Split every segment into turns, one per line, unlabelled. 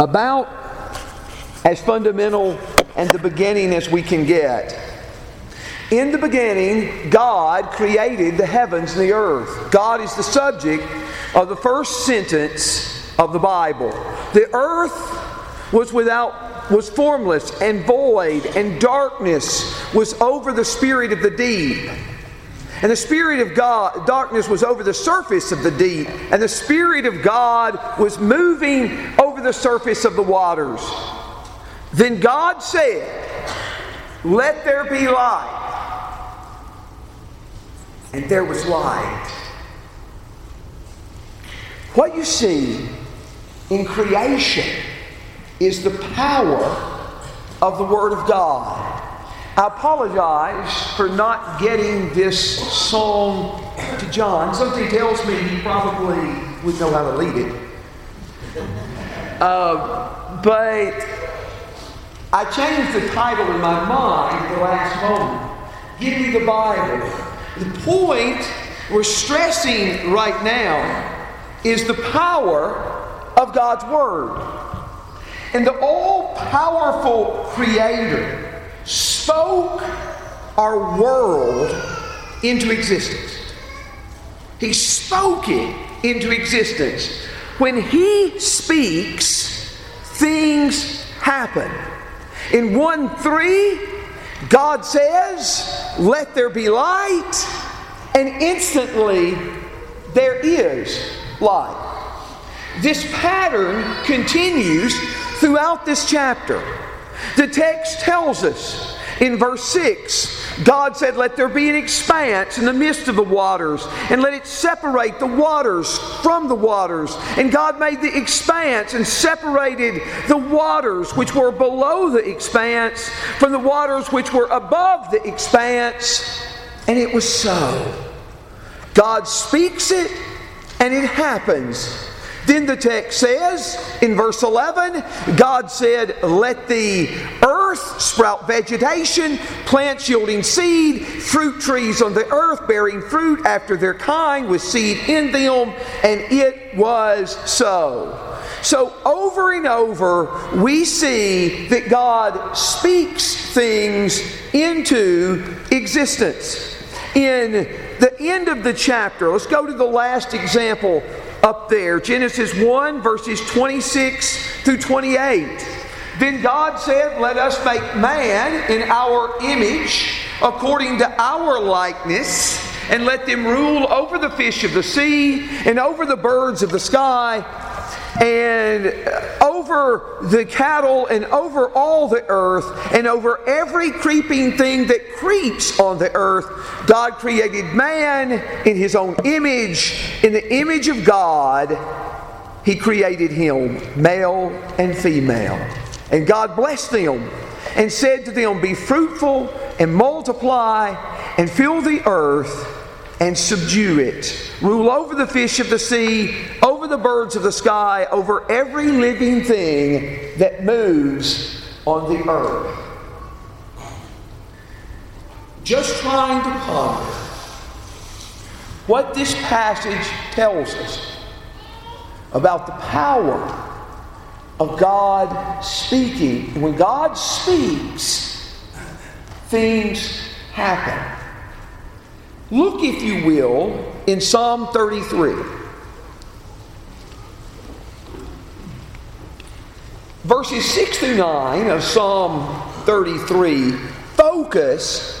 about as fundamental and the beginning as we can get. In the beginning, God created the heavens and the earth. God is the subject of the first sentence of the Bible. The earth was without was formless and void, and darkness was over the spirit of the deep. And the Spirit of God, darkness was over the surface of the deep, and the Spirit of God was moving over the surface of the waters. Then God said, Let there be light. And there was light. What you see in creation is the power of the Word of God. I apologize for not getting this song to John. Something tells me he probably would know how to lead it. Uh, but I changed the title in my mind at the last moment. Give me the Bible. The point we're stressing right now is the power of God's Word. And the all powerful Creator spoke our world into existence. He spoke it into existence. When He speaks, things happen. In 1 3, God says, Let there be light, and instantly there is light. This pattern continues throughout this chapter. The text tells us in verse 6 God said, Let there be an expanse in the midst of the waters, and let it separate the waters from the waters. And God made the expanse and separated the waters which were below the expanse from the waters which were above the expanse. And it was so. God speaks it, and it happens. Then the text says in verse 11, God said, Let the earth sprout vegetation, plants yielding seed, fruit trees on the earth bearing fruit after their kind with seed in them, and it was so. So, over and over, we see that God speaks things into existence. In the end of the chapter, let's go to the last example up there Genesis 1, verses 26 through 28. Then God said, Let us make man in our image, according to our likeness, and let them rule over the fish of the sea, and over the birds of the sky, and over the cattle, and over all the earth, and over every creeping thing that creeps on the earth. God created man in his own image. In the image of God, he created him, male and female. And God blessed them and said to them, Be fruitful and multiply and fill the earth and subdue it. Rule over the fish of the sea, over the birds of the sky, over every living thing that moves on the earth. Just trying to ponder what this passage tells us about the power of God speaking. When God speaks, things happen. Look, if you will, in Psalm 33. Verses 6 through 9 of Psalm 33 focus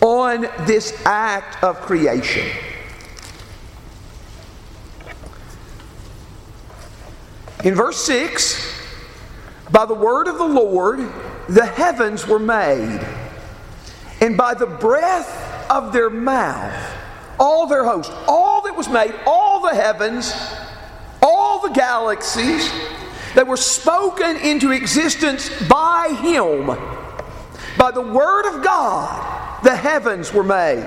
on this act of creation. In verse 6, by the word of the Lord, the heavens were made, and by the breath of their mouth, all their host, all that was made, all the heavens, all the galaxies that were spoken into existence by Him. By the Word of God, the heavens were made.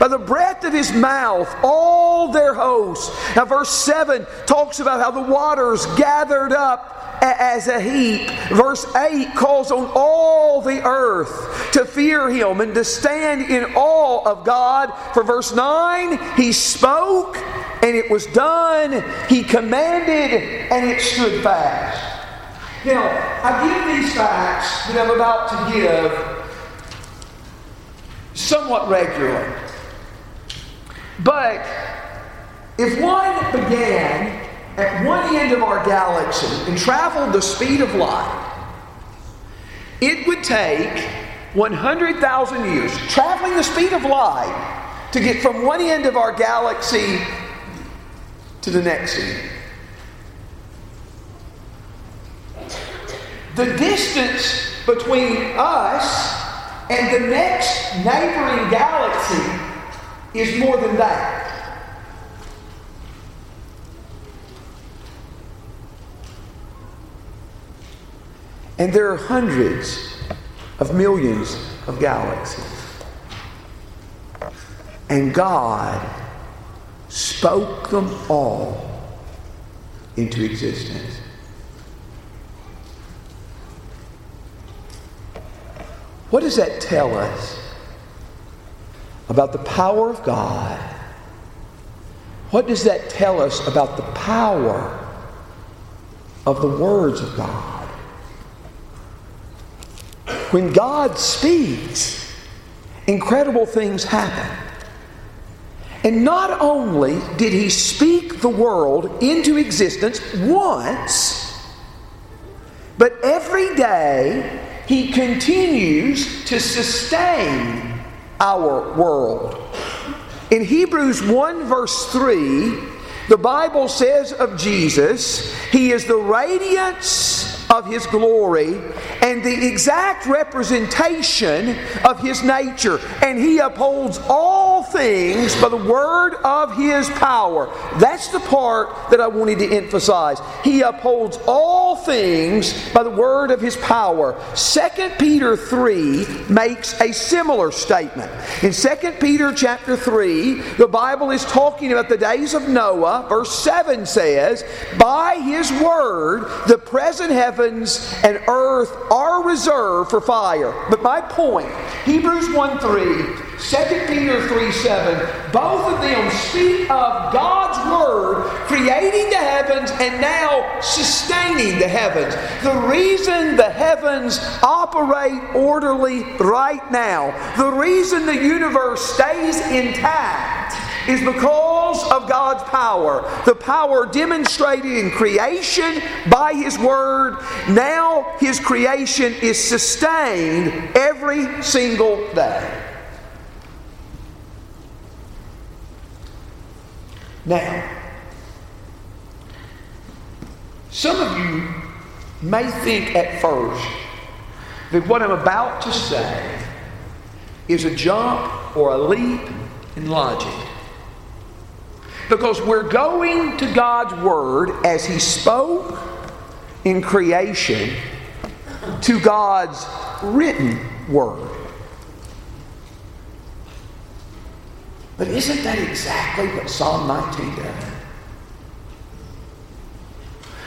By the breath of his mouth, all their hosts. Now, verse 7 talks about how the waters gathered up as a heap. Verse 8 calls on all the earth to fear him and to stand in awe of God. For verse 9, he spoke and it was done. He commanded and it stood fast. Now, I give these facts that I'm about to give somewhat regularly. But if one began at one end of our galaxy and traveled the speed of light, it would take 100,000 years, traveling the speed of light, to get from one end of our galaxy to the next end. The distance between us and the next neighboring galaxy is more than that. And there are hundreds of millions of galaxies. And God spoke them all into existence. What does that tell us about the power of God? What does that tell us about the power of the words of God? When God speaks, incredible things happen. And not only did he speak the world into existence once, but every day he continues to sustain our world. In Hebrews 1, verse 3, the Bible says of Jesus, He is the radiance of His glory and the exact representation of His nature. And He upholds all things by the word of His power. That's the part that I wanted to emphasize. He upholds all things by the word of His power. 2 Peter 3 makes a similar statement. In 2 Peter chapter 3, the Bible is talking about the days of Noah. Verse 7 says, By His word, the present heavens and earth are reserved for fire. But my point, Hebrews 1 3, 2 Peter 3 7, both of them speak of God's Word creating the heavens and now sustaining the heavens. The reason the heavens operate orderly right now, the reason the universe stays intact is because of God's power. The power demonstrated in creation by His Word. Now His creation is sustained every single day. Now, some of you may think at first that what I'm about to say is a jump or a leap in logic. Because we're going to God's Word as He spoke in creation to God's written Word. But isn't that exactly what Psalm 19 does?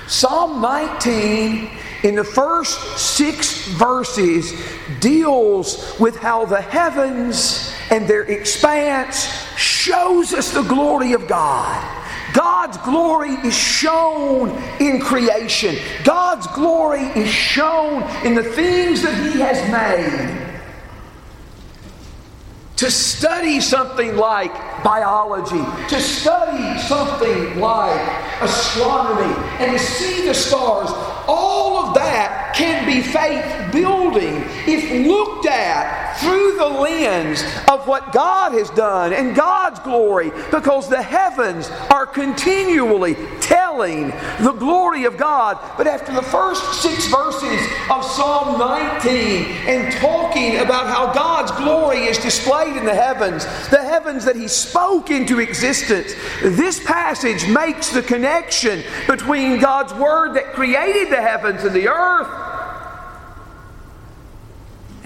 Psalm 19, in the first six verses, deals with how the heavens and their expanse shows us the glory of God. God's glory is shown in creation. God's glory is shown in the things that He has made. To study something like biology, to study something like astronomy, and to see the stars, all of that can be faith building if looked at through the lens of what God has done and God's glory, because the heavens are continually telling the glory of God. But after the first six verses of Psalm 19 and talking about how God's glory is displayed in the heavens, the heavens that He spoke into existence, this passage makes the connection between God's Word that created the heavens and the earth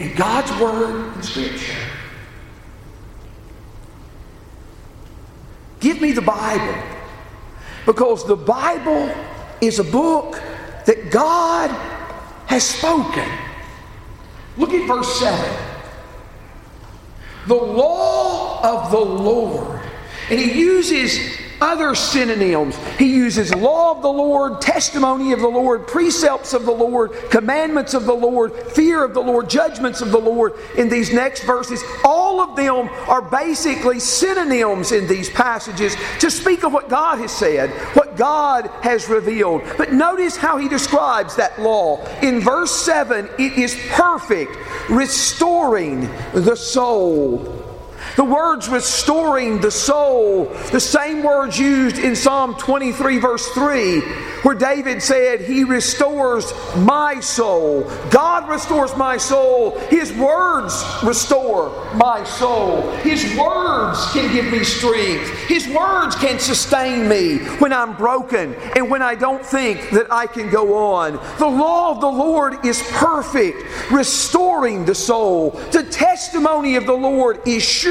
and God's Word in Scripture. Give me the Bible because the Bible is a book that God has spoken. Look at verse 7. The law of the Lord. And he uses other synonyms. He uses law of the Lord, testimony of the Lord, precepts of the Lord, commandments of the Lord, fear of the Lord, judgments of the Lord in these next verses. All of them are basically synonyms in these passages to speak of what God has said, what God has revealed. But notice how he describes that law. In verse 7, it is perfect, restoring the soul. The words restoring the soul, the same words used in Psalm 23, verse 3, where David said, He restores my soul. God restores my soul. His words restore my soul. His words can give me strength. His words can sustain me when I'm broken and when I don't think that I can go on. The law of the Lord is perfect, restoring the soul. The testimony of the Lord is sure,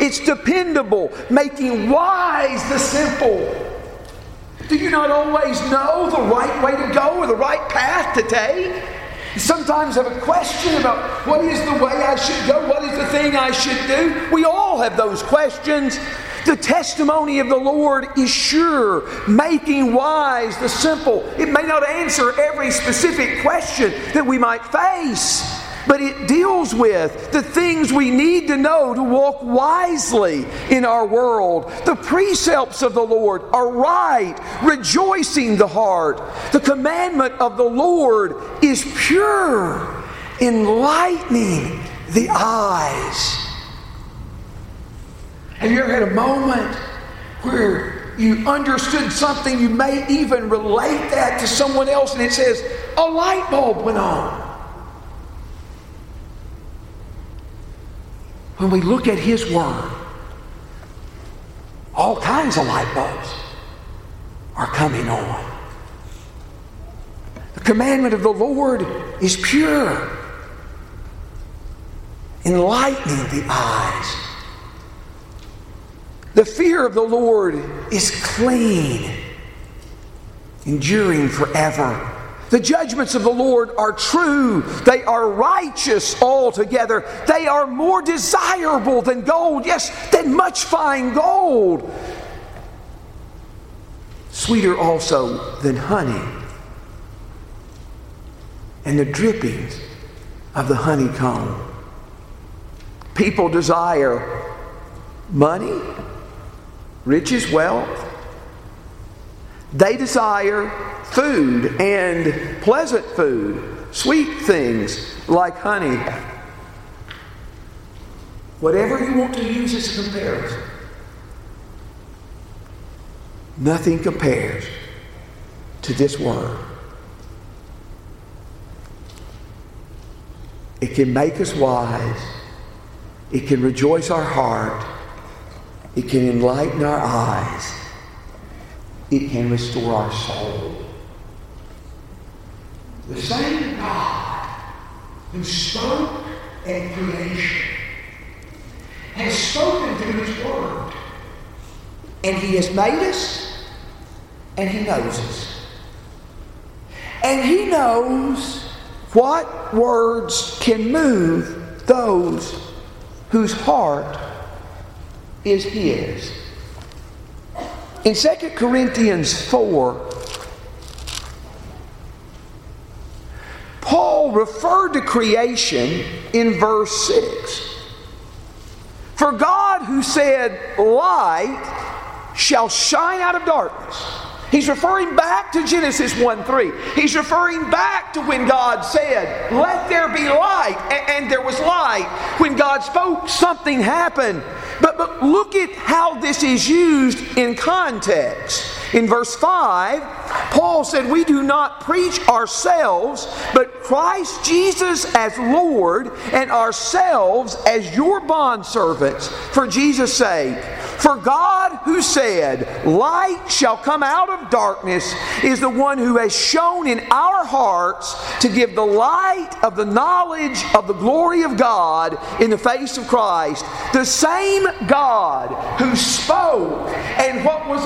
it's dependable, making wise the simple. Do you not always know the right way to go or the right path to take? Sometimes have a question about what is the way I should go, what is the thing I should do. We all have those questions. The testimony of the Lord is sure, making wise the simple. It may not answer every specific question that we might face but it deals with the things we need to know to walk wisely in our world. The precepts of the Lord are right, rejoicing the heart. The commandment of the Lord is pure, enlightening the eyes. Have you ever had a moment where you understood something, you may even relate that to someone else, and it says, a light bulb went on? When we look at His Word, all kinds of light bulbs are coming on. The commandment of the Lord is pure, enlightening the eyes. The fear of the Lord is clean, enduring forever. The judgments of the Lord are true. They are righteous altogether. They are more desirable than gold, yes, than much fine gold. Sweeter also than honey and the drippings of the honeycomb. People desire money, riches, wealth. They desire food and pleasant food, sweet things like honey. Whatever you want to use as a comparison, nothing compares to this word. It can make us wise. It can rejoice our heart. It can enlighten our eyes. It can restore our soul. The same God who spoke at creation has spoken through His Word. And He has made us, and He knows us. And He knows what words can move those whose heart is His. In 2 Corinthians 4, Paul referred to creation in verse 6. For God, who said, Light shall shine out of darkness. He's referring back to Genesis 1 3. He's referring back to when God said, Let there be light, and there was light. When God spoke, something happened. But, but look at how this is used in context. In verse 5, Paul said, We do not preach ourselves, but Christ Jesus as Lord, and ourselves as your bondservants for Jesus' sake. For God, who said, Light shall come out of darkness, is the one who has shown in our hearts to give the light of the knowledge of the glory of God in the face of Christ. The same God who spoke, and what was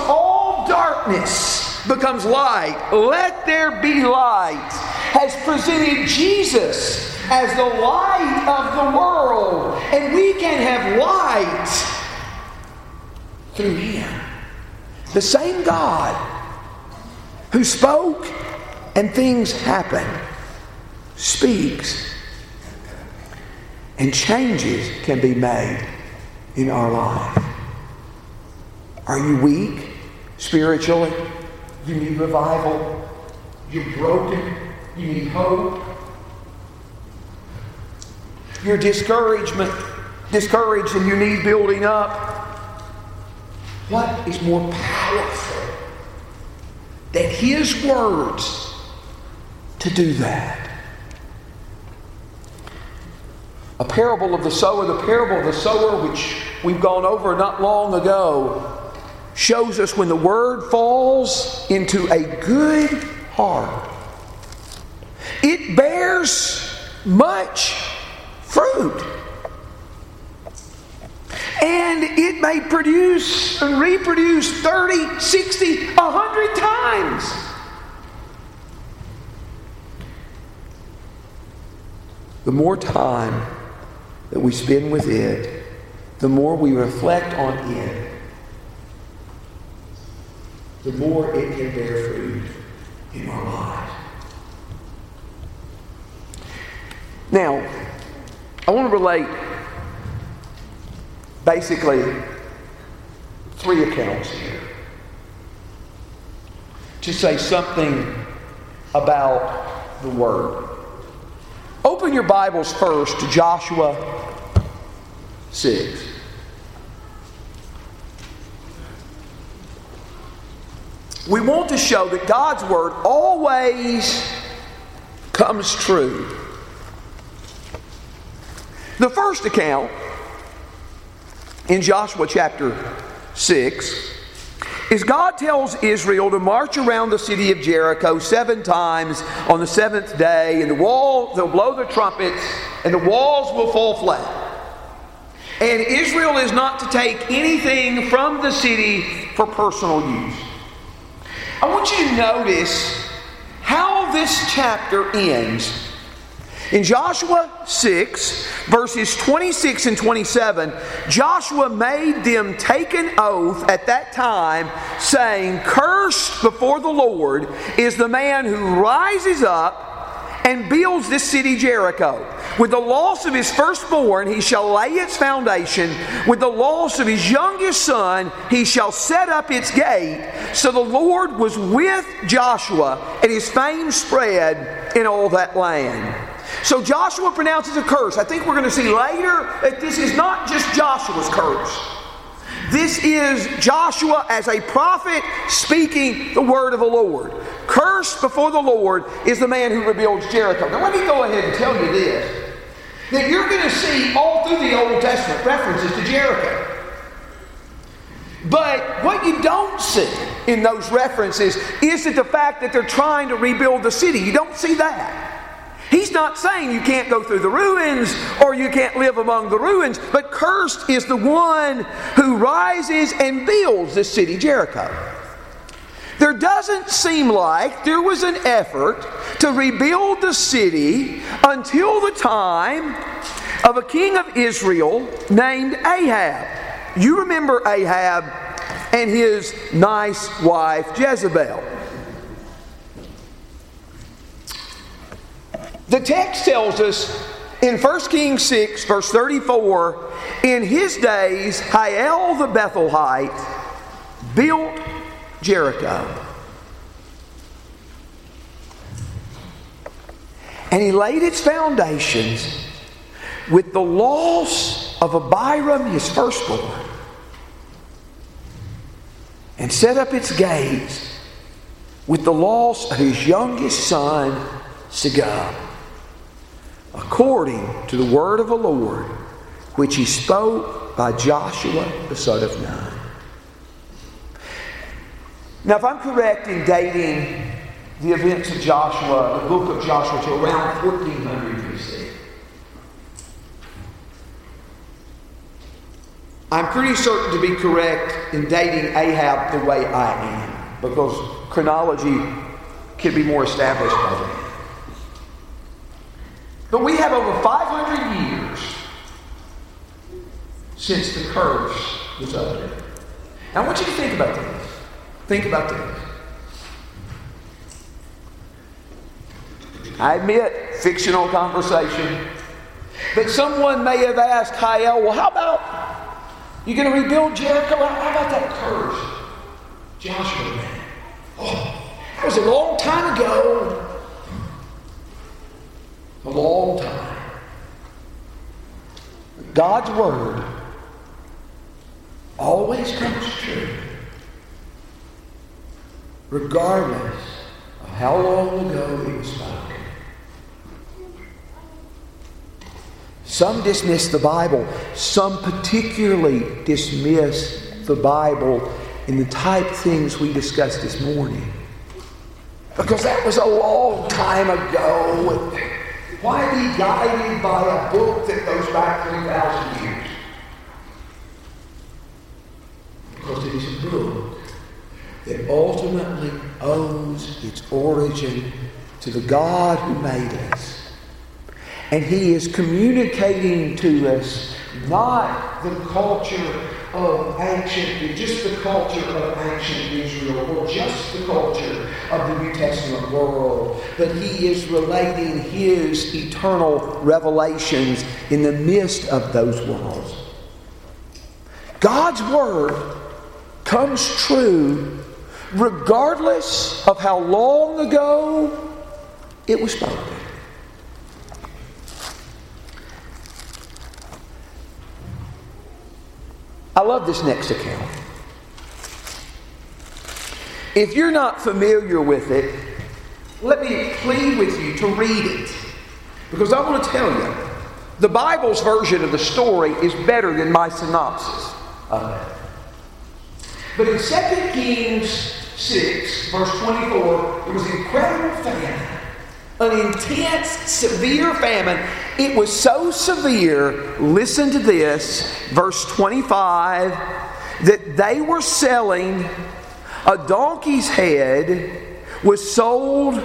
darkness becomes light. Let there be light, has presented Jesus as the light of the world. And we can have light through Him. the same God who spoke and things happen, speaks, and changes can be made in our life. Are you weak spiritually? You need revival. You're broken. You need hope. You're discouragement, discouraged and you need building up. What is more powerful than His words to do that? A parable of the sower, the parable of the sower, which we've gone over not long ago, shows us when the word falls into a good heart, it bears much fruit. And it may produce and reproduce 30, 60, 100 times. The more time that we spend with it, the more we reflect on it, the more it can bear fruit in our lives. Now, I want to relate basically three accounts here to say something about the Word. Open your Bibles first to Joshua 6. We want to show that God's Word always comes true. The first account in Joshua chapter 6 is God tells Israel to march around the city of Jericho seven times on the seventh day, and the walls, they'll blow the trumpets, and the walls will fall flat. And Israel is not to take anything from the city for personal use. I want you to notice how this chapter ends. In Joshua 6, verses 26 and 27, Joshua made them take an oath at that time, saying, Cursed before the Lord is the man who rises up and builds this city Jericho. With the loss of his firstborn, he shall lay its foundation. With the loss of his youngest son, he shall set up its gate. So the Lord was with Joshua, and his fame spread in all that land. So Joshua pronounces a curse. I think we're going to see later that this is not just Joshua's curse. This is Joshua as a prophet speaking the word of the Lord. Cursed before the Lord is the man who rebuilds Jericho. Now, let me go ahead and tell you this that you're going to see all through the Old Testament references to Jericho. But what you don't see in those references is that the fact that they're trying to rebuild the city. You don't see that. He's not saying you can't go through the ruins or you can't live among the ruins, but cursed is the one who rises and builds this city, Jericho. There doesn't seem like there was an effort to rebuild the city until the time of a king of Israel named Ahab. You remember Ahab and his nice wife Jezebel. The text tells us in 1 Kings 6, verse 34, in his days, Hiel the Bethelite built Jericho. And he laid its foundations with the loss of Abiram, his firstborn, and set up its gates with the loss of his youngest son, Segub according to the word of the Lord, which he spoke by Joshua the son of Nun. Now, if I'm correct in dating the events of Joshua, the book of Joshua, to around 1400 BC, I'm pretty certain to be correct in dating Ahab the way I am, because chronology can be more established by then. But we have over 500 years since the curse was uttered. Now I want you to think about this. Think about this. I admit, fictional conversation. But someone may have asked Hiel, well, how about you're going to rebuild Jericho? How about that curse? Joshua, man. Oh, that was a long time ago. A long time. God's word always comes true, regardless of how long ago it was spoken. Some dismiss the Bible, some particularly dismiss the Bible in the type things we discussed this morning. Because that was a long time ago. Why be guided by a book that goes back 3,000 years? Because it is a book that ultimately owes its origin to the God who made us. And He is communicating to us not the culture of ancient, just the culture of ancient Israel, or just the culture of the New Testament world, but he is relating his eternal revelations in the midst of those worlds. God's word comes true regardless of how long ago it was spoken. I love this next account. If you're not familiar with it, let me plead with you to read it. Because I want to tell you, the Bible's version of the story is better than my synopsis of it. But in 2 Kings 6, verse 24, it was an incredible famine an intense, severe famine. It was so severe, listen to this, verse 25, that they were selling a donkey's head was sold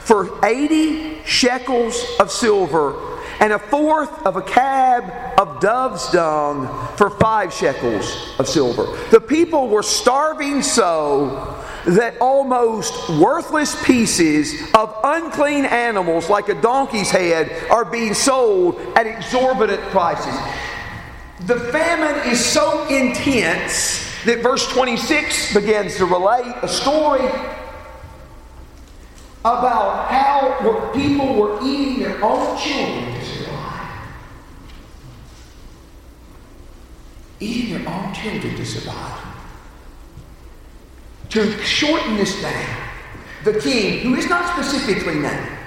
for 80 shekels of silver and a fourth of a cab of dove's dung for five shekels of silver. The people were starving so that almost worthless pieces of unclean animals, like a donkey's head, are being sold at exorbitant prices. The famine is so intense that verse 26 begins to relate a story about how people were eating their own children to survive. Eating their own children to survive. To shorten this down, the king, who is not specifically named,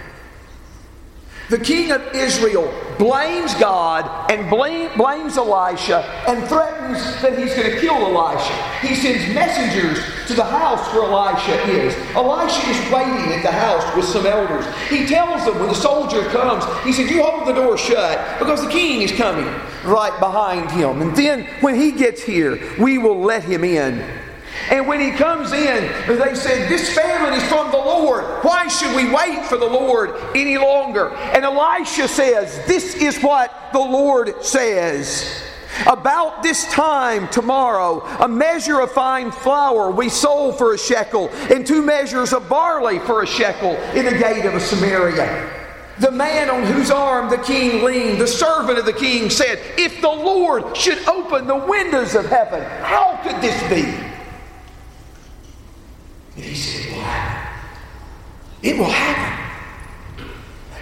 the king of Israel blames God and blame, blames Elisha and threatens that he's going to kill Elisha. He sends messengers to the house where Elisha is. Elisha is waiting at the house with some elders. He tells them when the soldier comes, he said, You hold the door shut because the king is coming right behind him. And then when he gets here, we will let him in. And when he comes in, they said, This famine is from the Lord. Why should we wait for the Lord any longer? And Elisha says, This is what the Lord says. About this time tomorrow, a measure of fine flour we sold for a shekel, and two measures of barley for a shekel in the gate of Samaria. The man on whose arm the king leaned, the servant of the king, said, If the Lord should open the windows of heaven, how could this be? And he said, It will happen. It will happen.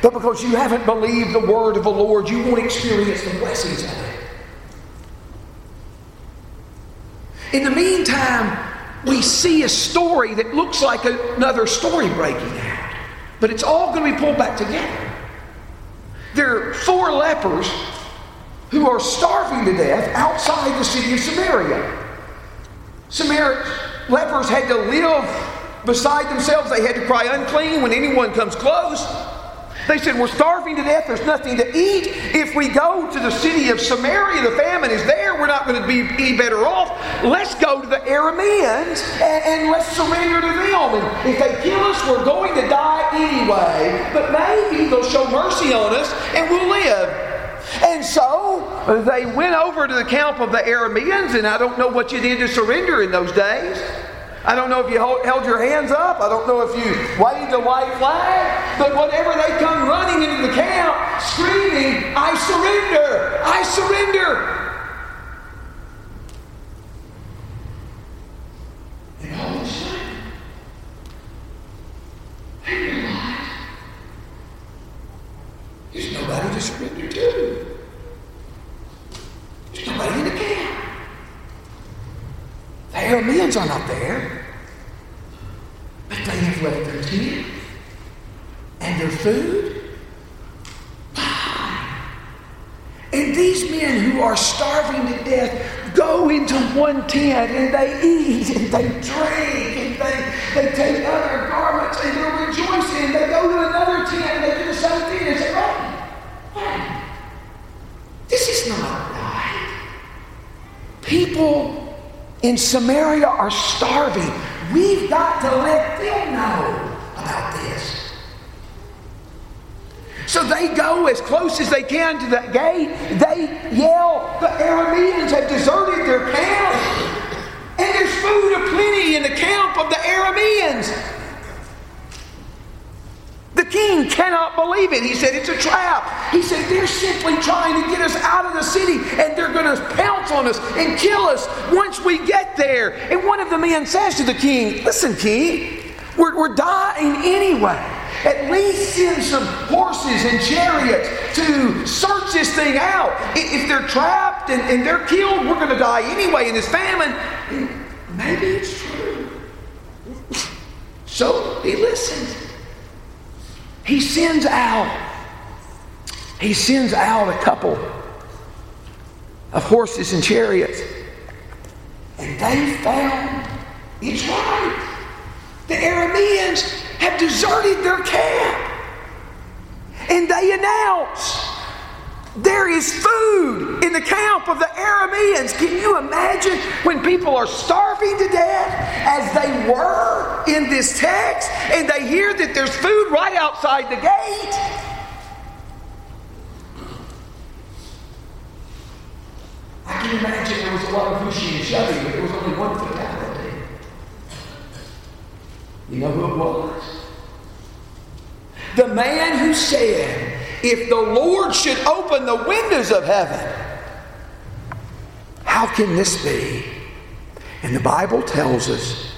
But because you haven't believed the word of the Lord, you won't experience the blessings of it. In the meantime, we see a story that looks like another story breaking out. But it's all going to be pulled back together. There are four lepers who are starving to death outside the city of Samaria. Samaria lepers had to live beside themselves. They had to cry unclean when anyone comes close. They said, We're starving to death. There's nothing to eat. If we go to the city of Samaria, the famine is there. We're not going to be any better off. Let's go to the Arameans and, and let's surrender to them. And if they kill us, we're going to die anyway. But maybe they'll show mercy on us and we'll live. And so they went over to the camp of the Arameans, and I don't know what you did to surrender in those days. I don't know if you hold, held your hands up. I don't know if you waved a white flag. But whatever they come running into the camp, screaming! I surrender! And all of a sudden, they realize there's nobody to surrender to. There's nobody in the camp. The Arameans are not there. But they have left their tent and their food And these men who are starving to death go into one tent and they eat and they drink and they, they take other garments and they're rejoicing. They go to another tent and they do the same thing and say, "Hey, this is not right. People in Samaria are starving. We've got to let them know about this. So they go as close as they can to the gate. They yell, The Arameans have deserted their camp. And there's food aplenty in the camp of the Arameans. The king cannot believe it. He said, It's a trap. He said, They're simply trying to get us out of the city and they're going to pounce on us and kill us once we get there. And one of the men says to the king, Listen, king, we're, we're dying anyway. At least send some horses and chariots to search this thing out. If they're trapped and, and they're killed, we're going to die anyway in this famine. Maybe it's true. So he listens. He sends out, he sends out a couple of horses and chariots. And they found it's right. The Arameans have deserted their camp. And they announce there is food in the camp of the Arameans. Can you imagine when people are starving to death, as they were in this text, and they hear that there's food right outside the gate? I can imagine there was a lot of pushing and shoving, but there was only one fatality. You know who it was? The man who said, if the Lord should open the windows of heaven, how can this be? And the Bible tells us,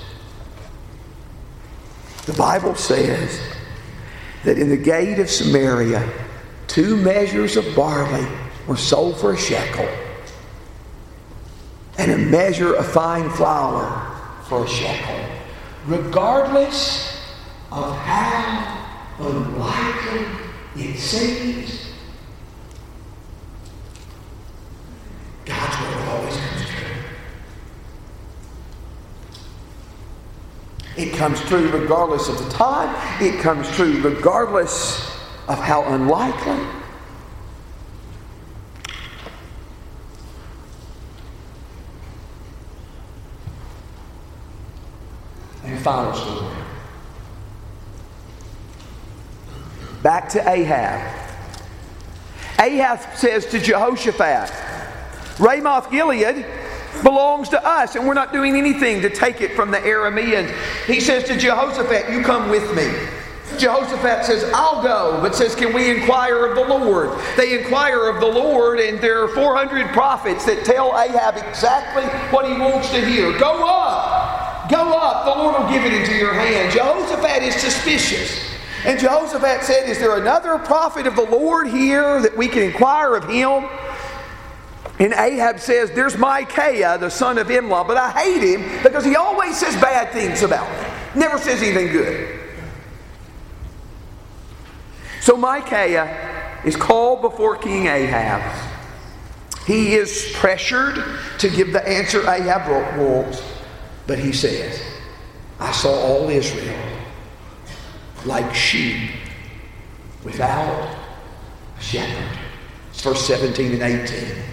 the Bible says that in the gate of Samaria, two measures of barley were sold for a shekel, and a measure of fine flour for a shekel, regardless of how unlikely it seems God's word always comes true. It comes true regardless of the time. It comes true regardless of how unlikely. And final story. Back to Ahab. Ahab says to Jehoshaphat, Ramoth Gilead belongs to us, and we're not doing anything to take it from the Arameans. He says to Jehoshaphat, You come with me. Jehoshaphat says, I'll go, but says, Can we inquire of the Lord? They inquire of the Lord, and there are 400 prophets that tell Ahab exactly what he wants to hear. Go up, go up, the Lord will give it into your hand. Jehoshaphat is suspicious. And Jehoshaphat said, Is there another prophet of the Lord here that we can inquire of him? And Ahab says, There's Micaiah, the son of Imlah, but I hate him because he always says bad things about me, never says anything good. So Micaiah is called before King Ahab. He is pressured to give the answer Ahab wants, but he says, I saw all Israel like sheep without a shepherd. It's verse 17 and 18.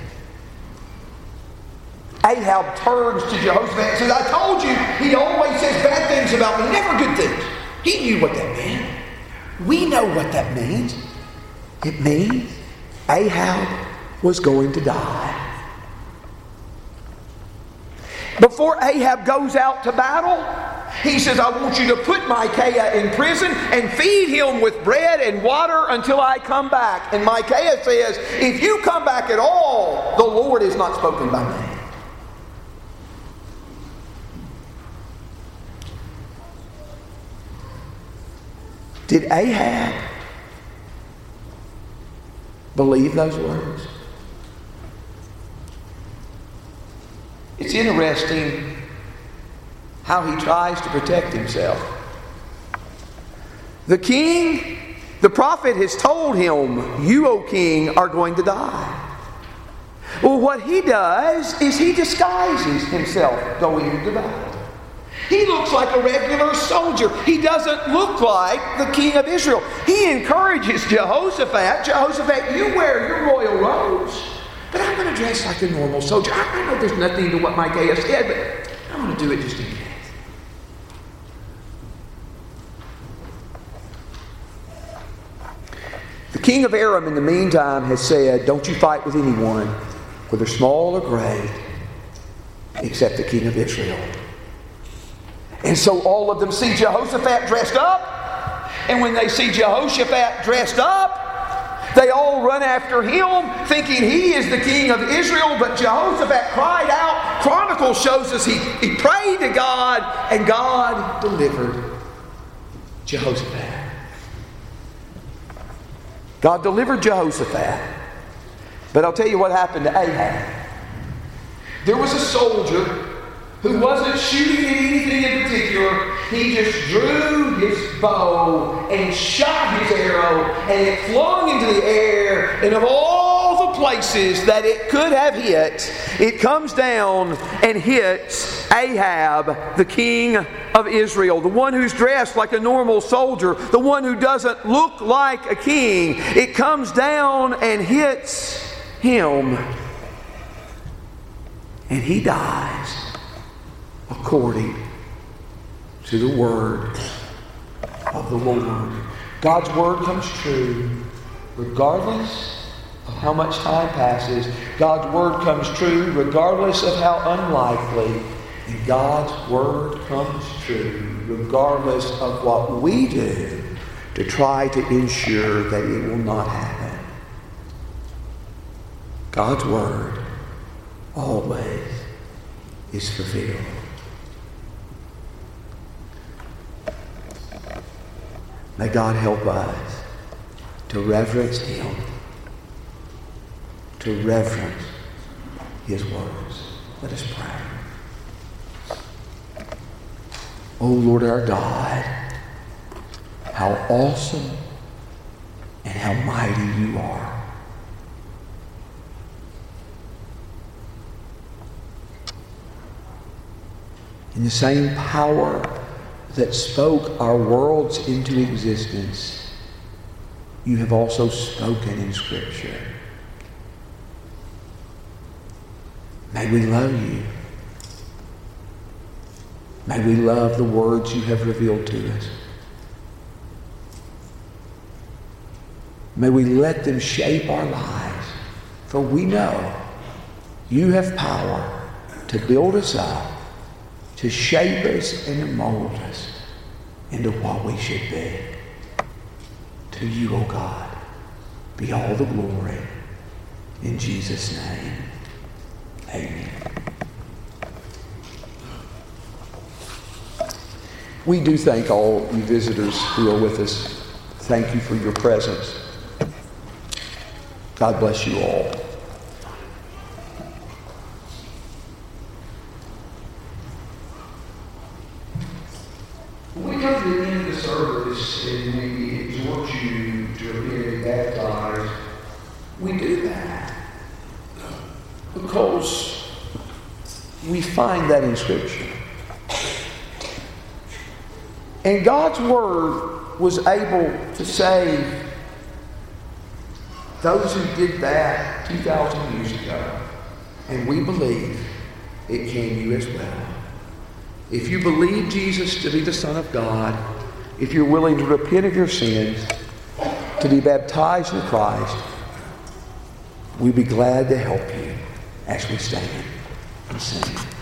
Ahab turns to Jehoshaphat and says, I told you he always says bad things about me, never good things. He knew what that meant. We know what that means. It means Ahab was going to die. before Ahab goes out to battle, he says, I want you to put Micaiah in prison and feed him with bread and water until I come back. And Micaiah says, If you come back at all, the Lord is not spoken by me. Did Ahab believe those words? It's interesting how he tries to protect himself. The king, the prophet has told him, You, O king, are going to die. Well, what he does is he disguises himself going into battle. He looks like a regular soldier. He doesn't look like the king of Israel. He encourages Jehoshaphat Jehoshaphat, you wear your royal robes, but I'm going to dress like a normal soldier. I, know there's nothing to what my Micaiah said, but I'm going to do it just in The king of Aram, in the meantime, has said, Don't you fight with anyone, whether small or great, except the king of Israel. And so all of them see Jehoshaphat dressed up. And when they see Jehoshaphat dressed up, they all run after him, thinking he is the king of Israel. But Jehoshaphat cried out. Chronicles shows us he, he prayed to God, and God delivered Jehoshaphat. God delivered Jehoshaphat. But I'll tell you what happened to Ahab. There was a soldier who wasn't shooting at anything in particular. He just drew his bow and shot his arrow, and it flung into the air. And of all the places that it could have hit, it comes down and hits Ahab, the king of Israel, the one who's dressed like a normal soldier, the one who doesn't look like a king. It comes down and hits him, and he dies according to the word of the Lord. God's word comes true regardless of how much time passes. God's word comes true regardless of how unlikely. And God's word comes true regardless of what we do to try to ensure that it will not happen. God's word always is fulfilled. May God help us to reverence Him, to reverence His words. Let us pray. Oh Lord our God, how awesome and how mighty you are. In the same power that spoke our worlds into existence, you have also spoken in Scripture. May we love you. May we love the words you have revealed to us. May we let them shape our lives, for we know you have power to build us up to shape us and to mold us into what we should be. To you, O oh God, be all the glory. In Jesus' name, amen. We do thank all you visitors who are with us. Thank you for your presence. God bless you all. When we come to the end of the service and we exhort you to be baptized, we do that because we find that in Scripture. And God's Word was able to save those who did that 2,000 years ago. And we believe it can you as well. If you believe Jesus to be the Son of God, if you're willing to repent of your sins, to be baptized in Christ, we'd be glad to help you as we stand and sing.